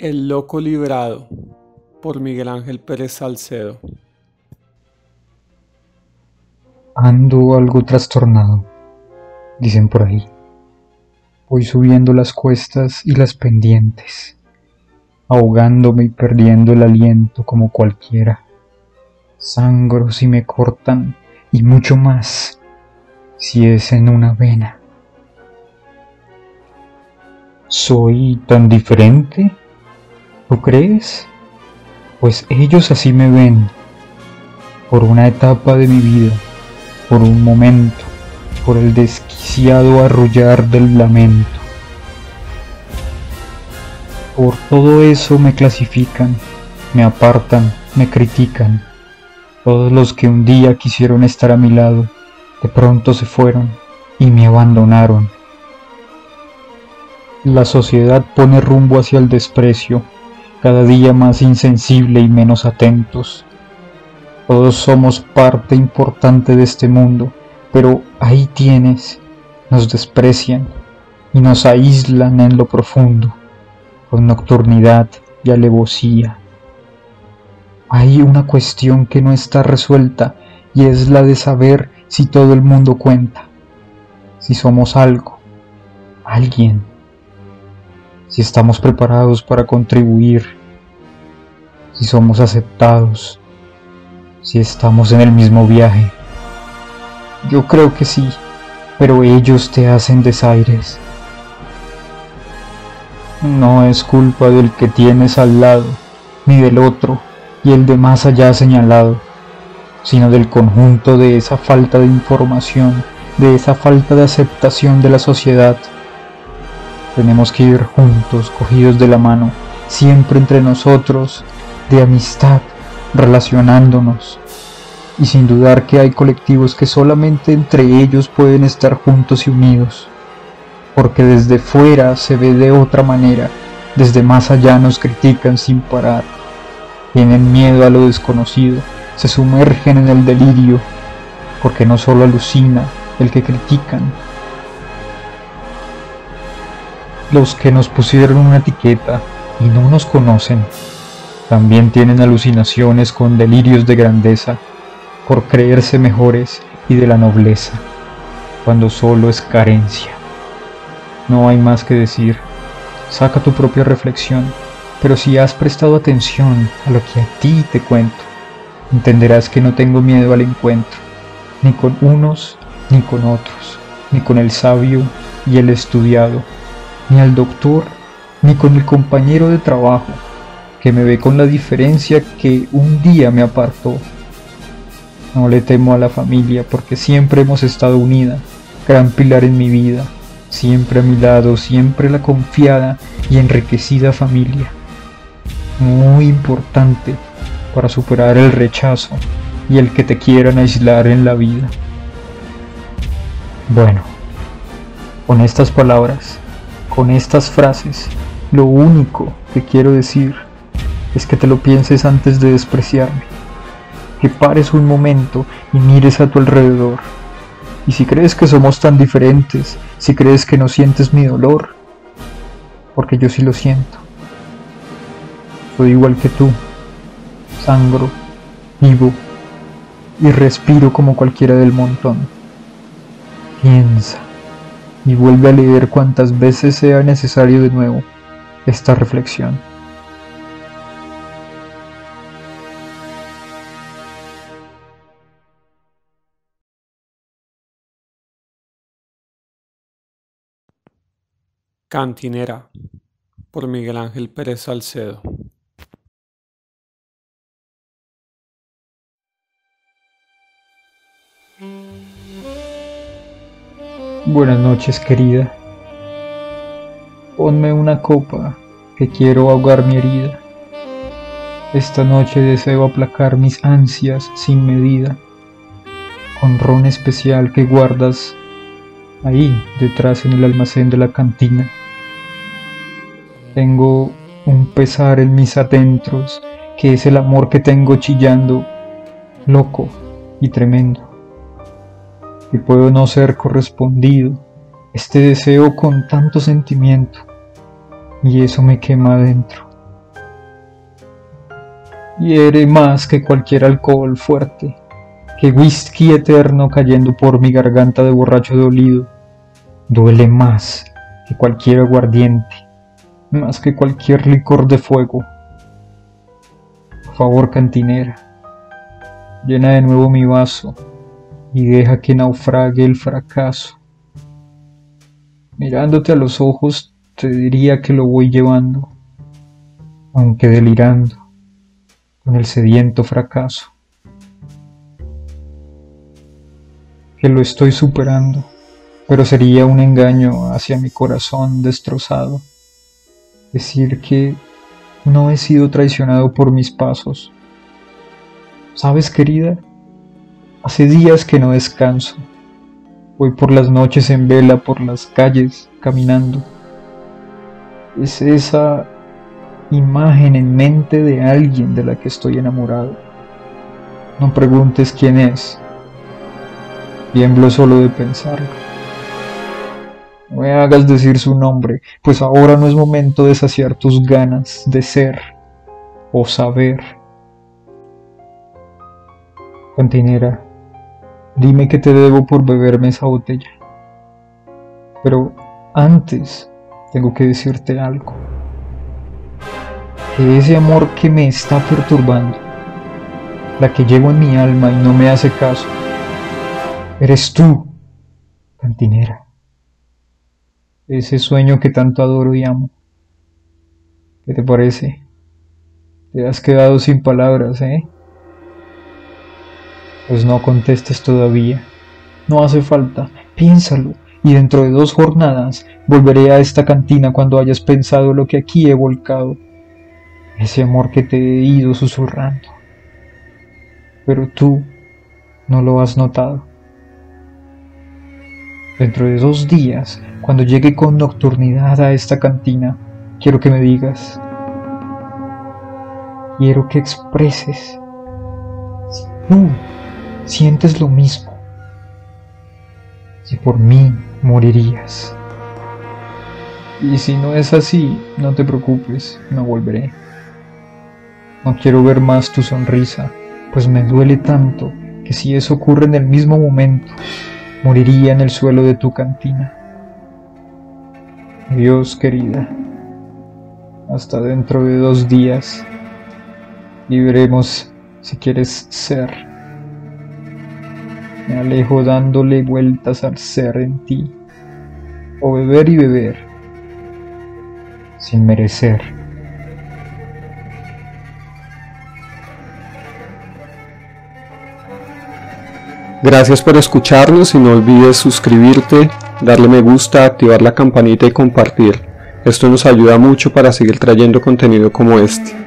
El loco librado por Miguel Ángel Pérez Salcedo. Ando algo trastornado, dicen por ahí. Voy subiendo las cuestas y las pendientes, ahogándome y perdiendo el aliento como cualquiera. Sangro si me cortan y mucho más si es en una vena. ¿Soy tan diferente? ¿Tú crees? Pues ellos así me ven, por una etapa de mi vida, por un momento, por el desquiciado arrullar del lamento. Por todo eso me clasifican, me apartan, me critican. Todos los que un día quisieron estar a mi lado, de pronto se fueron y me abandonaron. La sociedad pone rumbo hacia el desprecio, cada día más insensible y menos atentos. Todos somos parte importante de este mundo, pero ahí tienes, nos desprecian y nos aíslan en lo profundo, con nocturnidad y alevosía. Hay una cuestión que no está resuelta y es la de saber si todo el mundo cuenta, si somos algo, alguien si estamos preparados para contribuir, si somos aceptados, si estamos en el mismo viaje. Yo creo que sí, pero ellos te hacen desaires. No es culpa del que tienes al lado, ni del otro y el de más allá señalado, sino del conjunto de esa falta de información, de esa falta de aceptación de la sociedad tenemos que ir juntos, cogidos de la mano, siempre entre nosotros, de amistad, relacionándonos. Y sin dudar que hay colectivos que solamente entre ellos pueden estar juntos y unidos. Porque desde fuera se ve de otra manera, desde más allá nos critican sin parar. Tienen miedo a lo desconocido, se sumergen en el delirio, porque no solo alucina el que critican, los que nos pusieron una etiqueta y no nos conocen, también tienen alucinaciones con delirios de grandeza por creerse mejores y de la nobleza, cuando solo es carencia. No hay más que decir, saca tu propia reflexión, pero si has prestado atención a lo que a ti te cuento, entenderás que no tengo miedo al encuentro, ni con unos ni con otros, ni con el sabio y el estudiado, ni al doctor, ni con el compañero de trabajo, que me ve con la diferencia que un día me apartó. No le temo a la familia porque siempre hemos estado unida, gran pilar en mi vida, siempre a mi lado, siempre la confiada y enriquecida familia. Muy importante para superar el rechazo y el que te quieran aislar en la vida. Bueno, con estas palabras con estas frases, lo único que quiero decir es que te lo pienses antes de despreciarme, que pares un momento y mires a tu alrededor. Y si crees que somos tan diferentes, si crees que no sientes mi dolor, porque yo sí lo siento. Soy igual que tú, sangro, vivo y respiro como cualquiera del montón. Piensa y vuelve a leer cuantas veces sea necesario de nuevo esta reflexión. Cantinera por Miguel Ángel Pérez Salcedo. Buenas noches, querida. Ponme una copa, que quiero ahogar mi herida. Esta noche deseo aplacar mis ansias sin medida, con ron especial que guardas ahí detrás en el almacén de la cantina. Tengo un pesar en mis adentros, que es el amor que tengo chillando, loco y tremendo y puedo no ser correspondido, este deseo con tanto sentimiento, y eso me quema adentro. hiere más que cualquier alcohol fuerte, que whisky eterno cayendo por mi garganta de borracho dolido, duele más que cualquier aguardiente, más que cualquier licor de fuego. Por favor, cantinera, llena de nuevo mi vaso y deja que naufrague el fracaso. Mirándote a los ojos, te diría que lo voy llevando, aunque delirando, con el sediento fracaso. Que lo estoy superando, pero sería un engaño hacia mi corazón destrozado. Decir que no he sido traicionado por mis pasos. ¿Sabes, querida? Hace días que no descanso. Voy por las noches en vela por las calles, caminando. Es esa imagen en mente de alguien de la que estoy enamorado. No preguntes quién es. Tiemblo solo de pensarlo. No me hagas decir su nombre, pues ahora no es momento de saciar tus ganas de ser o saber. Cantinera, Dime que te debo por beberme esa botella. Pero antes tengo que decirte algo. Que ese amor que me está perturbando, la que llevo en mi alma y no me hace caso, eres tú, cantinera. Ese sueño que tanto adoro y amo. ¿Qué te parece? Te has quedado sin palabras, ¿eh? Pues no contestes todavía. No hace falta. Piénsalo. Y dentro de dos jornadas volveré a esta cantina cuando hayas pensado lo que aquí he volcado. Ese amor que te he ido susurrando. Pero tú no lo has notado. Dentro de dos días, cuando llegue con nocturnidad a esta cantina, quiero que me digas. Quiero que expreses. Tú sientes lo mismo. Si por mí morirías. Y si no es así, no te preocupes, no volveré. No quiero ver más tu sonrisa, pues me duele tanto que si eso ocurre en el mismo momento, moriría en el suelo de tu cantina. Dios querida, hasta dentro de dos días y veremos si quieres ser me alejo dándole vueltas al ser en ti, o beber y beber, sin merecer. Gracias por escucharnos y no olvides suscribirte, darle me gusta, activar la campanita y compartir. Esto nos ayuda mucho para seguir trayendo contenido como este.